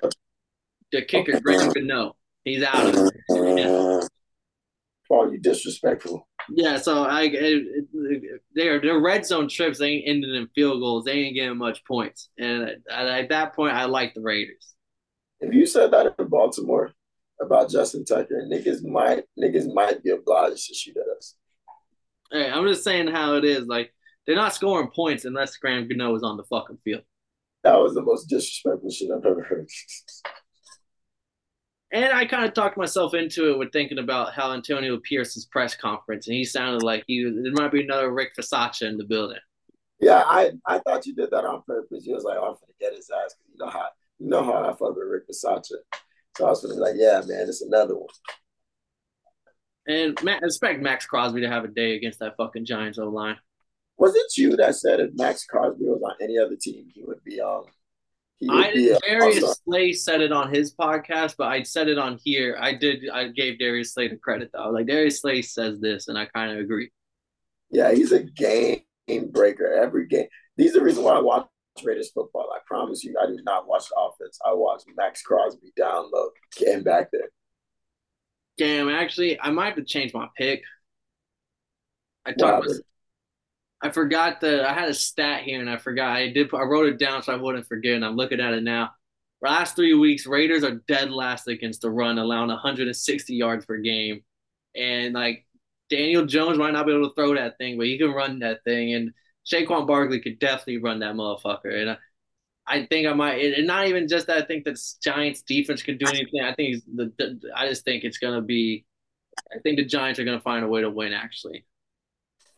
the kicker, Graham Gano. He's out of it. Yeah. Paul, you disrespectful. Yeah, so I it, it, their their red zone trips they ain't ending in field goals. They ain't getting much points, and at, at that point, I like the Raiders. If you said that in Baltimore about Justin Tucker, niggas might niggas might be obliged to shoot at us. Hey, I'm just saying how it is. Like they're not scoring points unless Graham Gano is on the fucking field. That was the most disrespectful shit I've ever heard. And I kind of talked myself into it with thinking about how Antonio Pierce's press conference, and he sounded like he there might be another Rick Bisaccia in the building. Yeah, I, I thought you did that on purpose. He was like, oh, I'm gonna get his ass. You know how you know how I fuck with Rick Bisaccia. So I was gonna be like, yeah, man, it's another one. And Matt, expect Maxx Crosby to have a day against that fucking Giants O line. Was it you that said if Maxx Crosby was on any other team, he would be um I did. Darius Slay said it on his podcast, but I said it on here. I did. I gave Darius Slay the credit though. Like Darius Slay says this, and I kind of agree. Yeah, he's a game breaker every game. These are the reason why I watch Raiders football. I promise you, I do not watch the offense. I watch Maxx Crosby down low, getting back there. Damn, actually, I might have to change my pick. I talked. I forgot that I had a stat here and I forgot. I did. I wrote it down so I wouldn't forget. And I'm looking at it now. Last three weeks, Raiders are dead last against the run, allowing 160 yards per game. And like Daniel Jones might not be able to throw that thing, but he can run that thing. And Saquon Barkley could definitely run that motherfucker. And I, I think I might, and not even just that. I think that Giants defense could do anything. I think the, the I just think it's gonna be. I think the Giants are gonna find a way to win. Actually.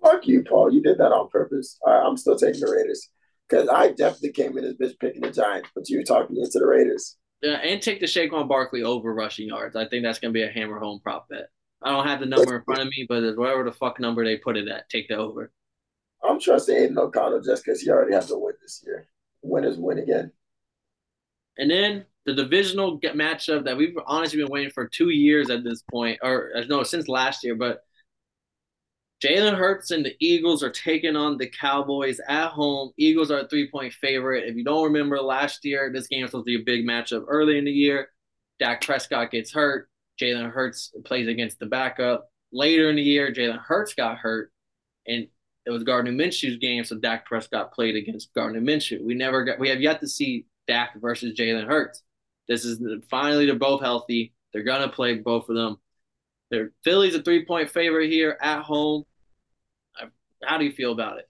Fuck you, Paul. You did that on purpose. right, I'm still taking the Raiders because I definitely came in this bitch picking the Giants, but you were talking into the Raiders. Yeah, and take the Saquon Barkley over rushing yards. I think that's gonna be a hammer home prop bet. I don't have the number in front of me, but whatever the fuck number they put it at, take the over. I'm trusting Aidan O'Connell just because he already has to win this year. Winners win again. And then the divisional matchup that we've honestly been waiting for two years at this point, or uh, no, since last year, but Jalen Hurts and the Eagles are taking on the Cowboys at home. Eagles are a three point favorite. If you don't remember last year, this game was supposed to be a big matchup early in the year. Dak Prescott gets hurt. Jalen Hurts plays against the backup. Later in the year, Jalen Hurts got hurt, and it was Gardner Minshew's game, so Dak Prescott played against Gardner Minshew. We never got, we have yet to see Dak versus Jalen Hurts. This is finally they're both healthy. They're gonna play both of them. They're Philly's a three point favorite here at home. How do you feel about it?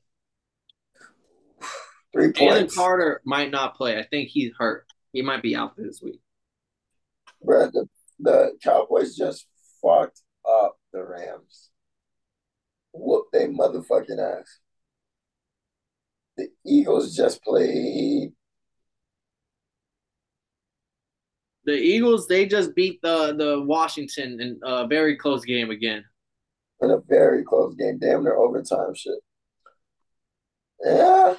Three points. Jalen Carter might not play. I think he's hurt. He might be out this week. Bro, the, the Cowboys just fucked up the Rams. Whoop they motherfucking ass. The Eagles just played. The Eagles, they just beat the the Washington in a very close game again in a very close game, damn near overtime shit. Yeah,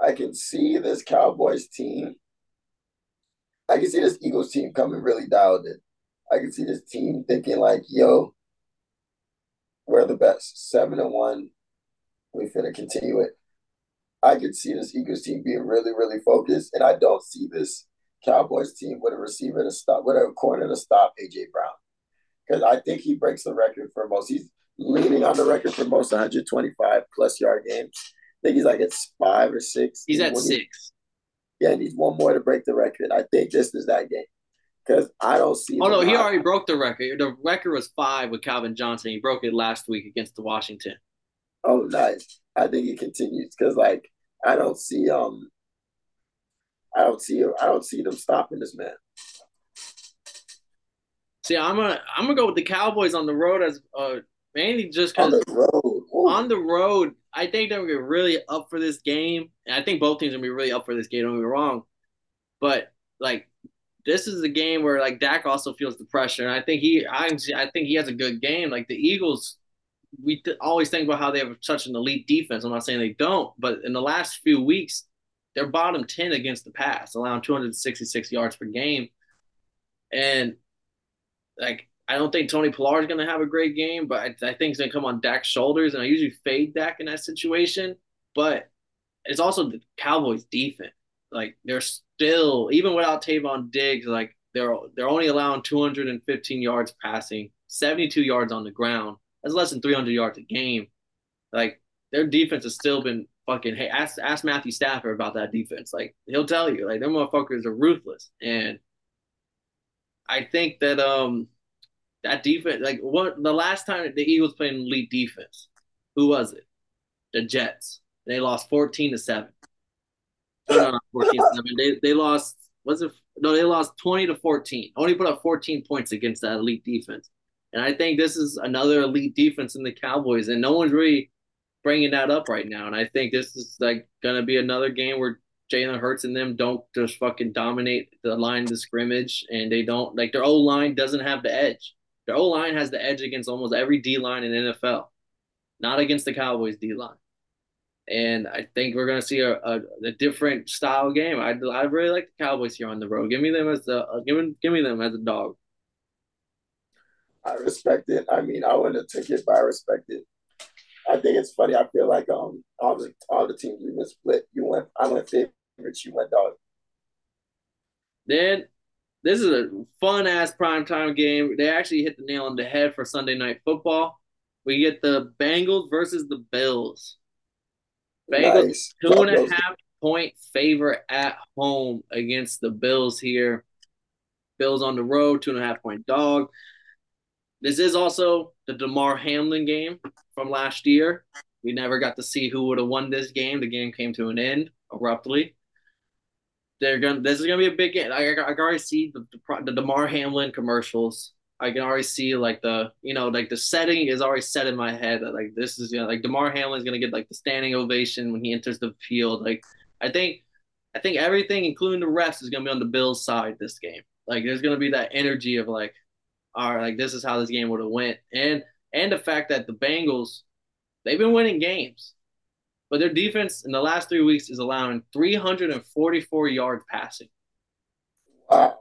I can see this Cowboys team. I can see this Eagles team coming really dialed in. I can see this team thinking like, "Yo, we're the best. Seven and one. We finna continue it." I could see this Eagles team being really, really focused, and I don't see this Cowboys team with a receiver to stop, with a corner to stop AJ Brown because I think he breaks the record for most. He's leaning on the record for most 125 plus yard games. I think he's like at five or six. He's at six. He, yeah, needs one more to break the record. I think this is that game because I don't see. Oh no, he already broke the record. The record was five with Calvin Johnson. He broke it last week against the Washington. Oh, nice. I think he continues because like I don't see um. I don't see I don't see them stopping this man. See, I'm gonna I'm gonna go with the Cowboys on the road as uh mainly just because on the road. On the road, I think they're gonna be really up for this game, and I think both teams are gonna be really up for this game. Don't get me wrong, but like this is a game where like Dak also feels the pressure, and I think he I I think he has a good game. Like the Eagles, we th- always think about how they have such an elite defense. I'm not saying they don't, but in the last few weeks, they're bottom ten against the pass, allowing 266 yards per game, and like I don't think Tony Pollard is going to have a great game, but I, I think it's going to come on Dak's shoulders, and I usually fade Dak in that situation. But it's also the Cowboys' defense. like they're still even without Trevon Diggs, like they're they're only allowing 215 yards passing, 72 yards on the ground. That's less than 300 yards a game. Like their defense has still been fucking. Hey, ask ask Matthew Stafford about that defense. Like he'll tell you, like their motherfuckers are ruthless. And I think that um that defense, like what the last time the Eagles played an elite defense, who was it? The Jets. They lost 14 to seven. No, no, 14 to seven. They they lost. Was it? No, they lost 20 to 14. Only put up 14 points against that elite defense. And I think this is another elite defense in the Cowboys, and no one's really bringing that up right now. And I think this is like gonna be another game where Jalen Hurts and them don't just fucking dominate the line of scrimmage, and they don't like their O line doesn't have the edge. Their O line has the edge against almost every D line in NFL, not against the Cowboys D line. And I think we're gonna see a, a, a, different style game. I, I really like the Cowboys here on the road. Give me them as the uh, give me give me them as a dog. I respect it. I mean, I wouldn't have took it, but I respect it. I think it's funny. I feel like um all the all the teams we split. You went I went favorites. You went dog. Then this is a fun ass primetime game. They actually hit the nail on the head for Sunday night football. We get the Bengals versus the Bills. Bengals nice. two and a half point favorite at home against the Bills here. Bills on the road, two and a half point dog. This is also the Damar Hamlin game from last year. We never got to see who would have won this game. The game came to an end abruptly. They're gonna. This is gonna be a big game. I, I, I already see the, the, the Damar Hamlin commercials. I can already see like the you know like the setting is already set in my head that like this is you know like Damar Hamlin is gonna get like the standing ovation when he enters the field. Like I think I think everything, including the refs, is gonna be on the Bills' side this game. Like there's gonna be that energy of like all right, like this is how this game would have went, and and the fact that the Bengals they've been winning games, but their defense in the last three weeks is allowing 344 yards passing. Wow.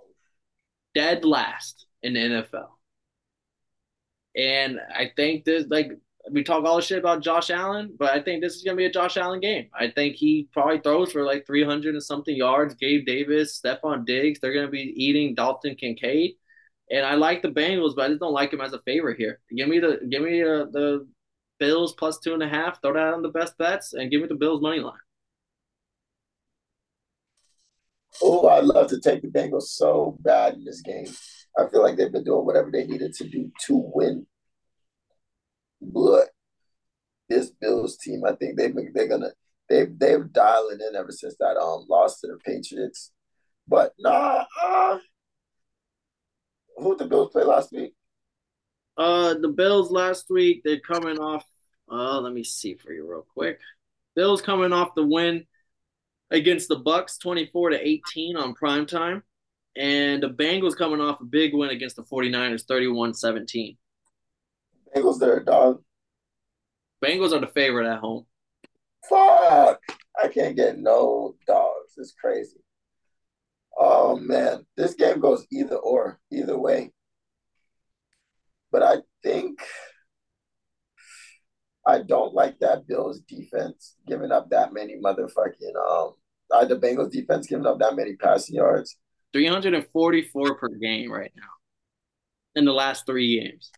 Dead last in the NFL. And I think this like we talk all the shit about Josh Allen, but I think this is gonna be a Josh Allen game. I think he probably throws for like 300 and something yards. Gabe Davis, Stefon Diggs, they're gonna be eating Dalton Kincaid. And I like the Bengals, but I just don't like him as a favorite here. Give me the give me uh, the, the Bills plus two and a half. Throw on the best bets and give me the Bills money line. Oh, I'd love to take the Bengals so bad in this game. I feel like they've been doing whatever they needed to do to win. But this Bills team, I think they've been, they're gonna they they've dialing in ever since that um loss to the Patriots. But nah, uh, who the Bills play last week? Uh, the Bills last week they're coming off. Uh, let me see for you real quick. Bills coming off the win against the Bucks, twenty four to eighteen on prime time, and the Bengals coming off a big win against the 49ers, 31-17. Bengals, they're a dog. Bengals are the favorite at home. Fuck! I can't get no dogs. It's crazy. Oh man, this game goes either or, either way. But I think I don't like that Bills defense giving up that many motherfucking um uh, the Bengals defense giving up that many passing yards. 344 per game right now in the last three games.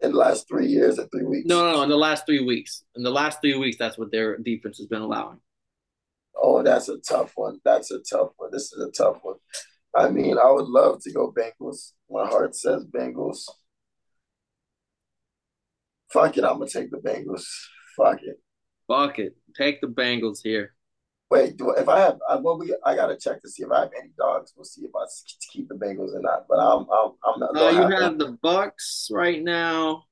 In the last three years or three weeks? No, no, no. In the last three weeks. In the last three weeks, that's what their defense has been allowing. Oh, that's a tough one. That's a tough one. This is a tough one. I mean, I would love to go Bengals. My heart says Bengals. Fuck it, I'm gonna take the Bengals. Fuck it. Fuck it. Take the Bengals here. Wait, do if I have? I, well, we I gotta check to see if I have any dogs. We'll see if I keep the Bengals or not. But I'm I'm I'm not. Uh, you have the Bucks right now,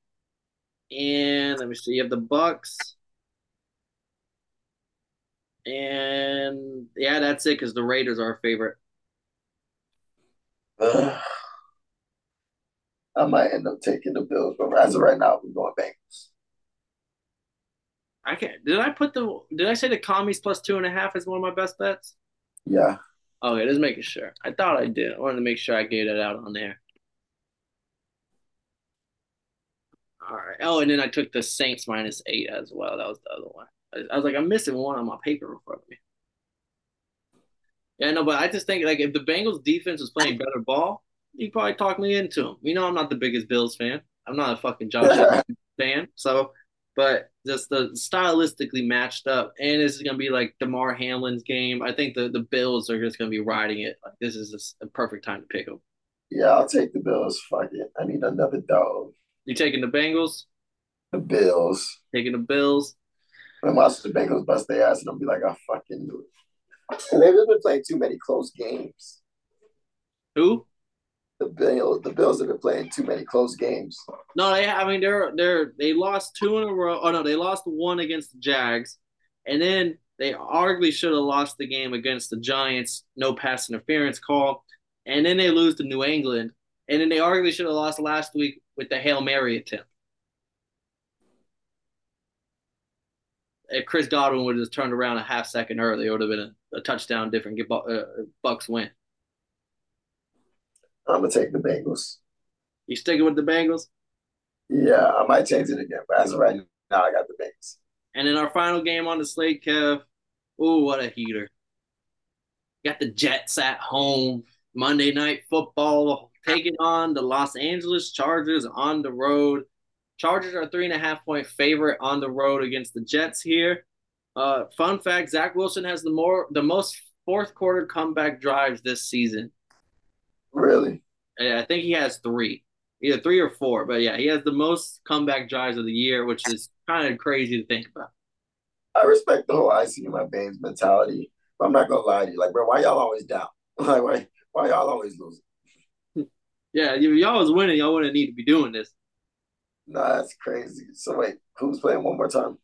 and let me see. You have the Bucks. And yeah, that's it because the Raiders are our favorite. Uh, I might end up taking the Bills, but as of right now, we're going Bengals. I can't. Did I put the? Did I say the commies plus two and a half is one of my best bets? Yeah. Okay, just making sure. I thought I did. I wanted to make sure I gave it out on there. All right. Oh, and then I took the Saints minus eight as well. That was the other one. I, I was like, I'm missing one on my paper in front of me. Yeah, no, but I just think like if the Bengals defense was playing better ball, you probably talk me into them. You know, I'm not the biggest Bills fan. I'm not a fucking Josh fan. So, but just the stylistically matched up, and this is gonna be like Damar Hamlin's game. I think the the Bills are just gonna be riding it. Like this is just a perfect time to pick them. Yeah, I'll take the Bills. Fuck it. I need another dog. You taking the Bengals? The Bills. Taking the Bills. And watch the Bengals bust their ass, and I'll be like, I fucking do it. They've been playing too many close games. Who? The Bills. The Bills have been playing too many close games. No, they. I mean, they're they're they lost two in a row. Oh no, they lost one against the Jags, and then they arguably should have lost the game against the Giants. No pass interference call, and then they lose to New England, and then they arguably should have lost last week with the hail mary attempt. if Chris Godwin would have just turned around a half second earlier, it would have been a, a touchdown different uh, Bucks win. I'm gonna take the Bengals. You sticking with the Bengals? Yeah, I might change it again, but as of right now, I got the Bengals. And in our final game on the slate, Kev, ooh, what a heater! Got the Jets at home, Monday Night Football, taking on the Los Angeles Chargers on the road. Chargers are three and a half point favorite on the road against the Jets here. Uh, fun fact: Zach Wilson has the more the most fourth quarter comeback drives this season. Really? Yeah, I think he has three, either three or four. But yeah, he has the most comeback drives of the year, which is kind of crazy to think about. I respect the whole I see my veins mentality, but I'm not gonna lie to you. Like, bro, why y'all always down? Like, why why y'all always losing? yeah, if y'all was winning, y'all wouldn't need to be doing this. Nah, that's crazy. So wait, who's playing one more time?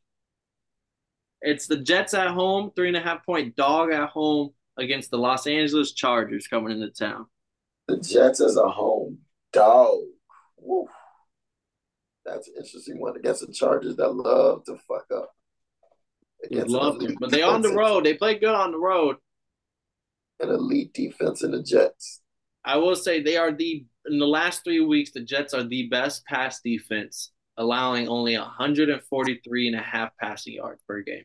It's the Jets at home, three and a half point dog at home against the Los Angeles Chargers coming into town. The Jets as a home dog. Woo. That's an interesting one against the Chargers that love to fuck up. They love them. but they on the road. They play good on the road. An elite defense in the Jets. I will say they are the in the last three weeks, the Jets are the best pass defense, allowing only 143 and a half passing yards per game.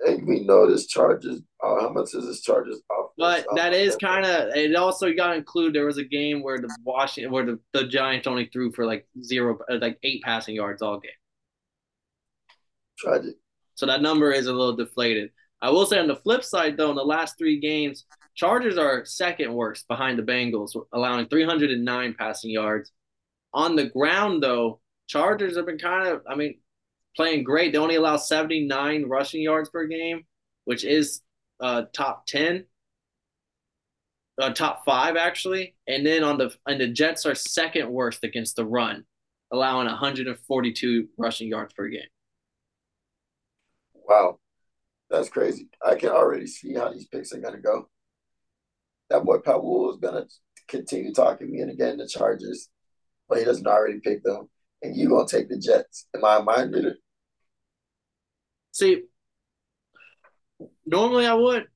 And we know this charges. Uh, how much is this charges? Off but that is kind of. It also got to include there was a game where the Washington, where the, the Giants only threw for like zero, uh, like eight passing yards all game. Tragic. So that number is a little deflated. I will say on the flip side, though, in the last three games, Chargers are second worst behind the Bengals, allowing 309 passing yards. On the ground, though, Chargers have been kind of, I mean, playing great. They only allow 79 rushing yards per game, which is uh, top 10, uh, top five actually. And then on the and the Jets are second worst against the run, allowing 142 rushing yards per game. Wow, that's crazy. I can already see how these picks are gonna go that boy Pat Wool is gonna continue talking me and again the Chargers, but he doesn't already pick them, and you gonna take the Jets. Am I a mind reader? See, normally I would,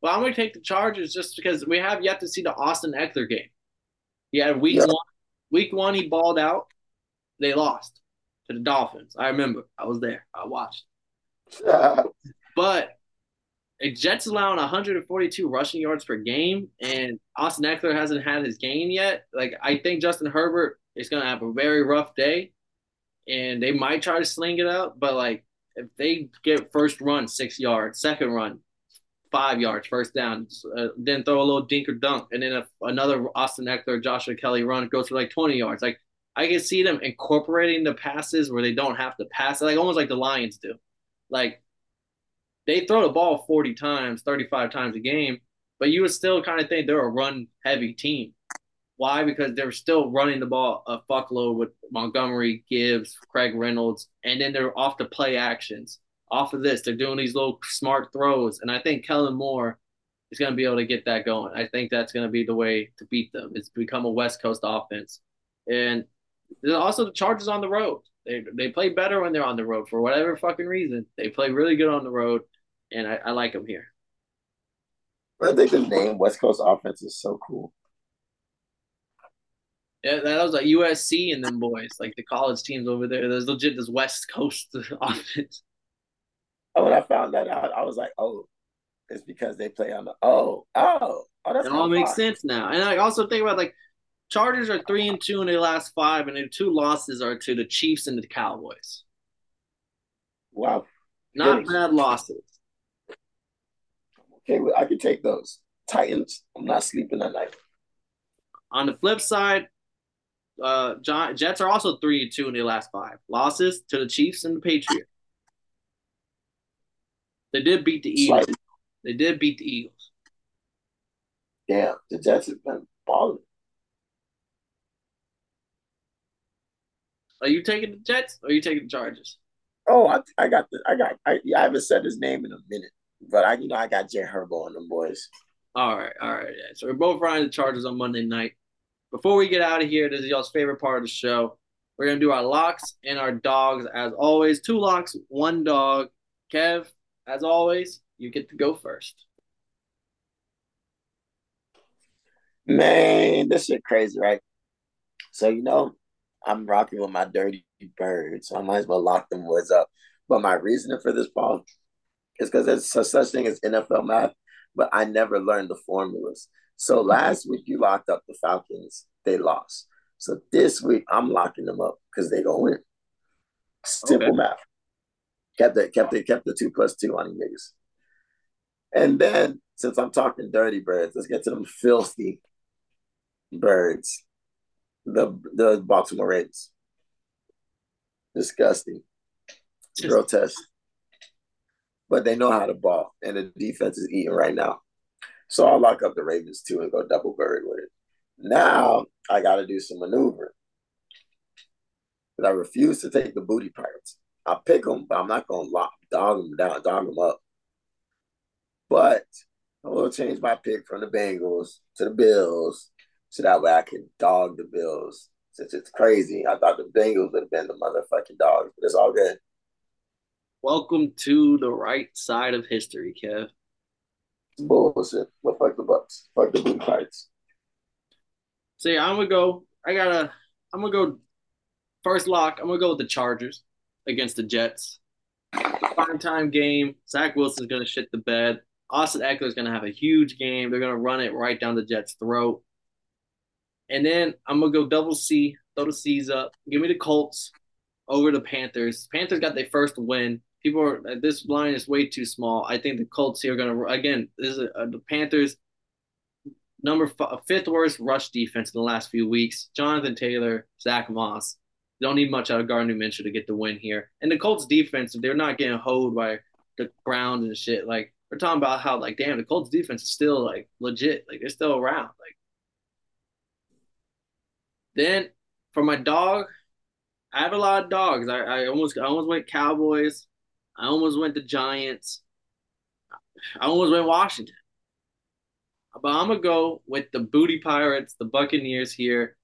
but I'm gonna take the Chargers just because we have yet to see the Austin Ekeler game. He had week yeah. one. Week one, he balled out. They lost to the Dolphins. I remember. I was there. I watched. but Jets allowing 142 rushing yards per game, and Austin Ekeler hasn't had his game yet. Like I think Justin Herbert is going to have a very rough day, and they might try to sling it out. But like if they get first run six yards, second run five yards, first down, uh, then throw a little dink or dunk, and then if another Austin Ekeler, Joshua Kelley run goes for like 20 yards, like I can see them incorporating the passes where they don't have to pass, like almost like the Lions do. Like they throw the ball 40 times, 35 times a game, but you would still kind of think they're a run heavy team. Why? Because they're still running the ball a fuckload with Montgomery, Gibbs, Craig Reynolds, and then they're off the play actions. Off of this, they're doing these little smart throws. And I think Kellen Moore is going to be able to get that going. I think that's going to be the way to beat them. It's become a West Coast offense. And also the Chargers on the road. They, they play better when they're on the road for whatever fucking reason. They play really good on the road and I, I like him here. I think the name West Coast offense is so cool. Yeah, that was like USC and them boys, like the college teams over there. There's legit this West Coast offense. Oh, when I found that out, I was like, oh, it's because they play on the oh oh oh that's it all makes sense now. And I also think about like Chargers are three and two in their last five, and their two losses are to the Chiefs and the Cowboys. Wow, not bad losses. Okay, I can take those Titans. I'm not sleeping at night. On the flip side, uh, John, Jets are also three and two in their last five losses to the Chiefs and the Patriots. They did beat the Eagles. Slightly. They did beat the Eagles. Yeah, the Jets have been balling. Are you taking the Jets or are you taking the Chargers? Oh, I, I got the I got I, I haven't said his name in a minute, but I you know I got Jay Herbo on them boys. All right, all right. Yeah. So we're both riding the Chargers on Monday night. Before we get out of here, this is y'all's favorite part of the show. We're gonna do our locks and our dogs as always. Two locks, one dog. Kev, as always, you get to go first. Man, this shit crazy, right? So you know, I'm rocking with my dirty bird, so I might as well lock them words up. But my reasoning for this ball is because there's such, such thing as NFL math, but I never learned the formulas. So last week you locked up the Falcons, they lost. So this week I'm locking them up because they gonna win. Simple okay. math. Kept it, kept it, kept the two plus two on you niggas. And then since I'm talking dirty birds, let's get to them filthy birds. The the Baltimore Ravens. Disgusting. Grotesque. But they know how to ball, and the defense is eating right now. So I'll lock up the Ravens too and go double bird with it. Now I got to do some maneuvering. But I refuse to take the booty pirates. I'll pick them, but I'm not going to lock, dog them down, dog them up. But I will change my pick from the Bengals to the Bills so that way I can dog the Bills. Since it's crazy, I thought the Bengals would have been the motherfucking dogs, but it's all good. Welcome to the right side of history, Kev. Bullshit. But fuck the Bucks. Fuck the Blue Fights. So yeah, I'm gonna go. I gotta. I'm gonna go. First lock. I'm gonna go with the Chargers against the Jets. Prime time game. Zach Wilson's gonna shit the bed. Austin Ekeler's gonna have a huge game. They're gonna run it right down the Jets' throat. And then I'm gonna go double C, throw the C's up. Give me the Colts over the Panthers. Panthers got their first win people are this line is way too small. I think the Colts here are to again. This is uh, the Panthers number f- fifth worst rush defense in the last few weeks. Jonathan Taylor, Zach Moss. Don't need much out of Gardner Minshew to get the win here. And the Colts defense, they're not getting hoed by the ground and shit. Like we're talking about how like damn the Colts defense is still like legit. Like they're still around. Like then for my dog, I have a lot of dogs. I, I almost I almost went Cowboys. I almost went to Giants. I almost went Washington. But I'm gonna go with the Booty Pirates, the Buccaneers here.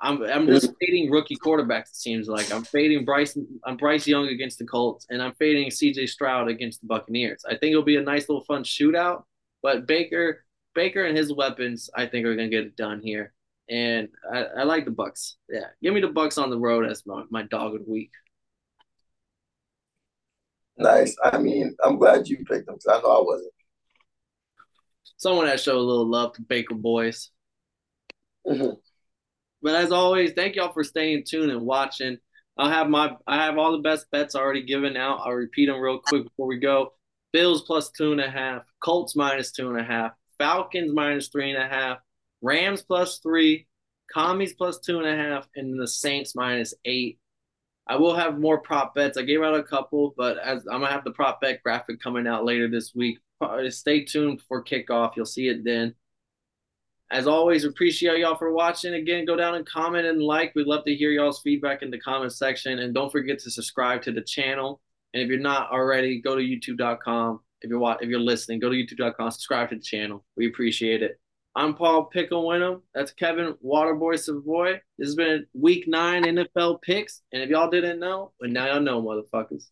I'm I'm just mm-hmm. fading rookie quarterbacks. It seems like I'm fading Bryce. I'm Bryce Young against the Colts, and I'm fading C.J. Stroud against the Buccaneers. I think it'll be a nice little fun shootout. But Baker, Baker and his weapons, I think are gonna get it done here. And I, I like the Bucks. Yeah, give me the Bucks on the road as my, my dog of the week. Nice. I mean, I'm glad you picked them because I know I wasn't. Someone that showed a little love to Baker Boys. Mm-hmm. But as always, thank y'all for staying tuned and watching. I have my I have all the best bets already given out. I'll repeat them real quick before we go. Bills plus two and a half, Colts minus two and a half, Falcons minus three and a half, Rams plus three, Commies plus two and a half, and the Saints minus eight. I will have more prop bets. I gave out a couple, but as I'm gonna have the prop bet graphic coming out later this week. Stay tuned for kickoff. You'll see it then. As always, appreciate y'all for watching. Again, go down and comment and like. We'd love to hear y'all's feedback in the comment section. And don't forget to subscribe to the channel. And if you're not already, go to youtube.com. If you're if you're listening, go to youtube.com, subscribe to the channel. We appreciate it. I'm Paul Pickle Winham. That's Kevin Waterboy Savoy. This has been week nine NFL picks. And if y'all didn't know, well, now y'all know, motherfuckers.